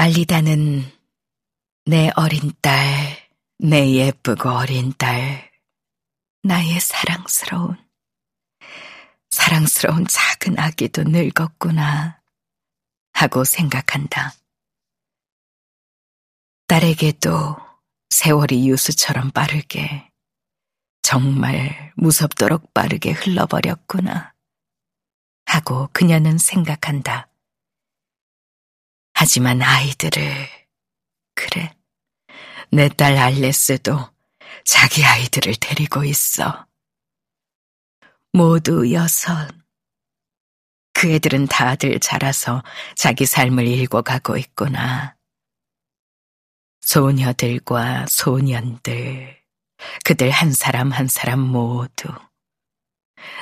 알리다는 내 어린 딸, 내 예쁘고 어린 딸, 나의 사랑스러운, 사랑스러운 작은 아기도 늙었구나 하고 생각한다. 딸에게도 세월이 유수처럼 빠르게, 정말 무섭도록 빠르게 흘러버렸구나 하고 그녀는 생각한다. 하지만 아이들을, 그래. 내 딸 알레스도 자기 아이들을 데리고 있어. 모두 여섯. 그 애들은 다들 자라서 자기 삶을 읽어가고 있구나. 소녀들과 소년들, 그들 한 사람 한 사람 모두.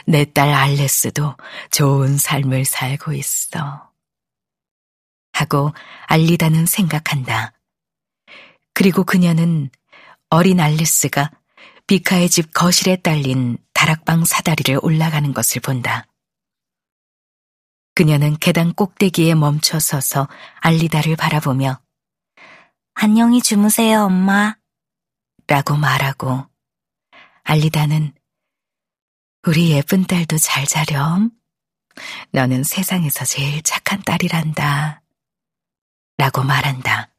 내 딸 알레스도 좋은 삶을 살고 있어. 하고 알리다는 생각한다. 그리고 그녀는 어린 알리스가 비카의 집 거실에 딸린 다락방 사다리를 올라가는 것을 본다. 그녀는 계단 꼭대기에 멈춰 서서 알리다를 바라보며 안녕히 주무세요, 엄마. 라고 말하고 알리다는 우리 예쁜 딸도 잘 자렴. 너는 세상에서 제일 착한 딸이란다. 라고 말한다.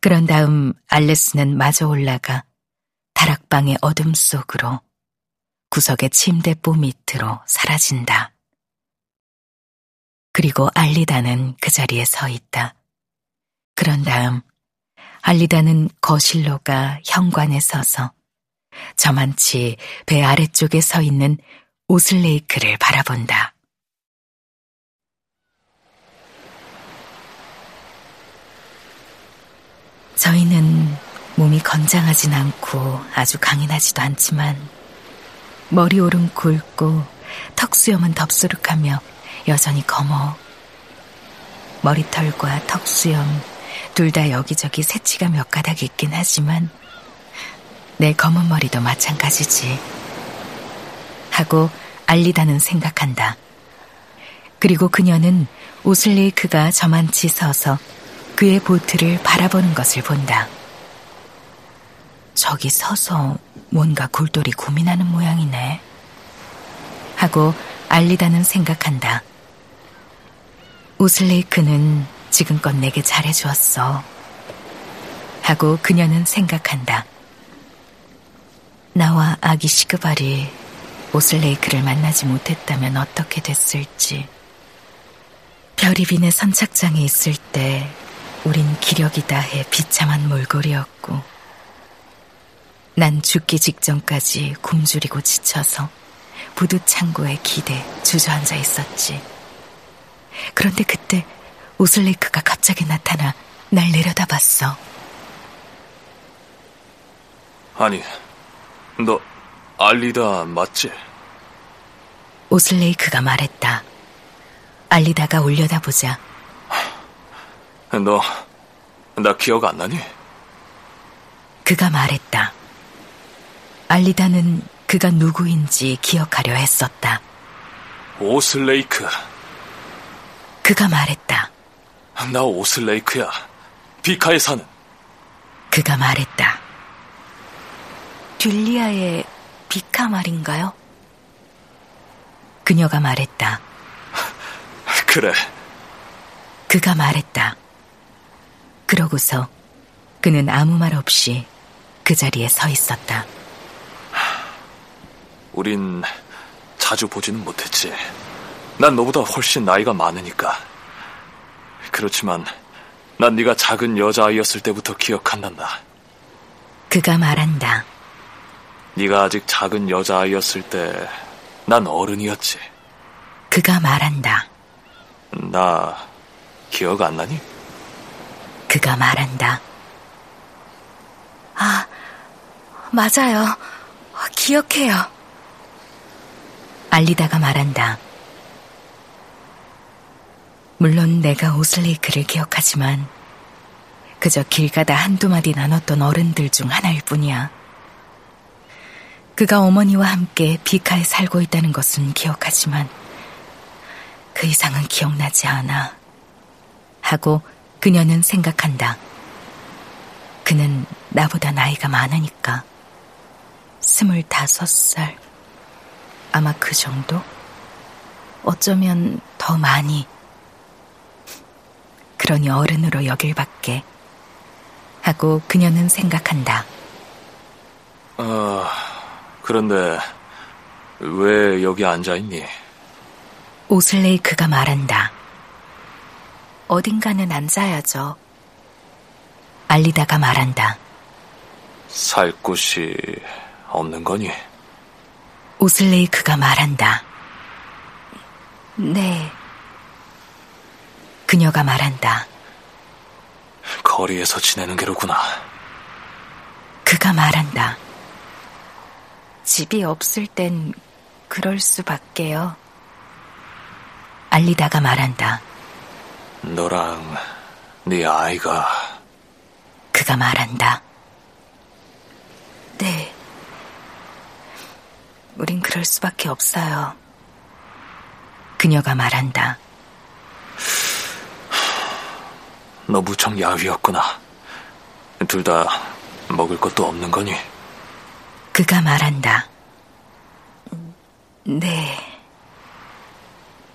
그런 다음 알레스는 마저 올라가 다락방의 어둠 속으로 구석의 침대보 밑으로 사라진다. 그리고 알리다는 그 자리에 서 있다. 그런 다음 알리다는 거실로 가 현관에 서서 저만치 배 아래쪽에 서 있는 오슬레이크를 바라본다. 저희는 몸이 건장하진 않고 아주 강인하지도 않지만 머리 오름 굵고 턱 수염은 덥수룩하며 여전히 검어. 머리털과 턱 수염 둘 다 여기저기 새치가 몇 가닥 있긴 하지만 내 검은 머리도 마찬가지지. 하고 알리다는 생각한다. 그리고 그녀는 오슬레이크가 저만치 서서 그의 보트를 바라보는 것을 본다. 저기 서서 뭔가 굴돌이 고민하는 모양이네. 하고 알리다는 생각한다. 오슬레이크는 지금껏 내게 잘해주었어. 하고 그녀는 생각한다. 나와 아기 시그발이 오슬레이크를 만나지 못했다면 어떻게 됐을지. 별이 빈의 선착장에 있을 때 우린 기력이 다해 비참한 몰골이었고, 난 죽기 직전까지 굶주리고 지쳐서 부두 창고에 기대 주저앉아 있었지. 그런데 그때 오슬레이크가 갑자기 나타나 날 내려다봤어. 아니, 너 알리다 맞지? 오슬레이크가 말했다. 알리다가 올려다보자 너, 나 기억 안 나니? 그가 말했다. 알리다는 그가 누구인지 기억하려 했었다. 오슬레이크. 그가 말했다. 나 오슬레이크야. 비카에 사는. 그가 말했다. 듈리아의 비카 말인가요? 그녀가 말했다. 그래. 그가 말했다. 그러고서 그는 아무 말 없이 그 자리에 서 있었다. 우린 자주 보지는 못했지. 난 너보다 훨씬 나이가 많으니까. 그렇지만 난 네가 작은 여자아이였을 때부터 기억한단다. 그가 말한다. 네가 아직 작은 여자아이였을 때 난 어른이었지. 그가 말한다. 나 기억 안 나니? 그가 말한다. 아, 맞아요. 기억해요. 알리다가 말한다. 물론 내가 오슬레이크를 기억하지만 그저 길 가다 한두 마디 나눴던 어른들 중 하나일 뿐이야. 그가 어머니와 함께 비카에 살고 있다는 것은 기억하지만 그 이상은 기억나지 않아. 하고 그녀는 생각한다. 그는 나보다 나이가 많으니까. 스물다섯 살. 아마 그 정도? 어쩌면 더 많이. 그러니 어른으로 여길 밖에. 하고 그녀는 생각한다. 아, 그런데 왜 여기 앉아있니? 오슬레이크가 말한다. 어딘가는 앉아야죠. 알리다가 말한다. 살 곳이 없는 거니? 오슬레이크가 말한다. 네. 그녀가 말한다. 거리에서 지내는 게로구나. 그가 말한다. 집이 없을 땐 그럴 수밖에요. 알리다가 말한다. 너랑 네 아이가 그가 말한다. 네. 우린 그럴 수밖에 없어요. 그녀가 말한다. 너 무척 야위었구나. 둘 다 먹을 것도 없는 거니? 그가 말한다. 네.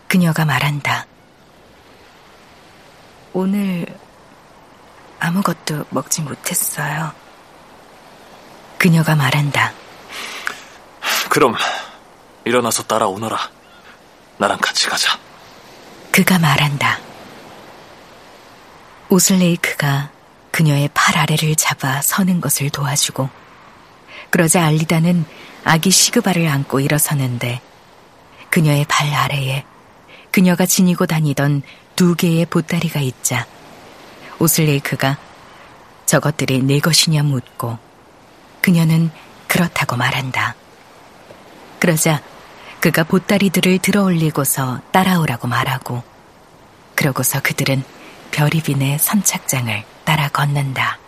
그녀가 말한다. 오늘 아무것도 먹지 못했어요. 그녀가 말한다. 그럼 일어나서 따라오너라. 나랑 같이 가자. 그가 말한다. 오슬레이크가 그녀의 팔 아래를 잡아 서는 것을 도와주고 그러자 알리다는 아기 시그바를 안고 일어서는데 그녀의 발 아래에 그녀가 지니고 다니던 두 개의 보따리가 있자 오슬레이크가 저것들이 내 것이냐 묻고 그녀는 그렇다고 말한다. 그러자 그가 보따리들을 들어 올리고서 따라오라고 말하고 그러고서 그들은 별이빈의 선착장을 따라 걷는다.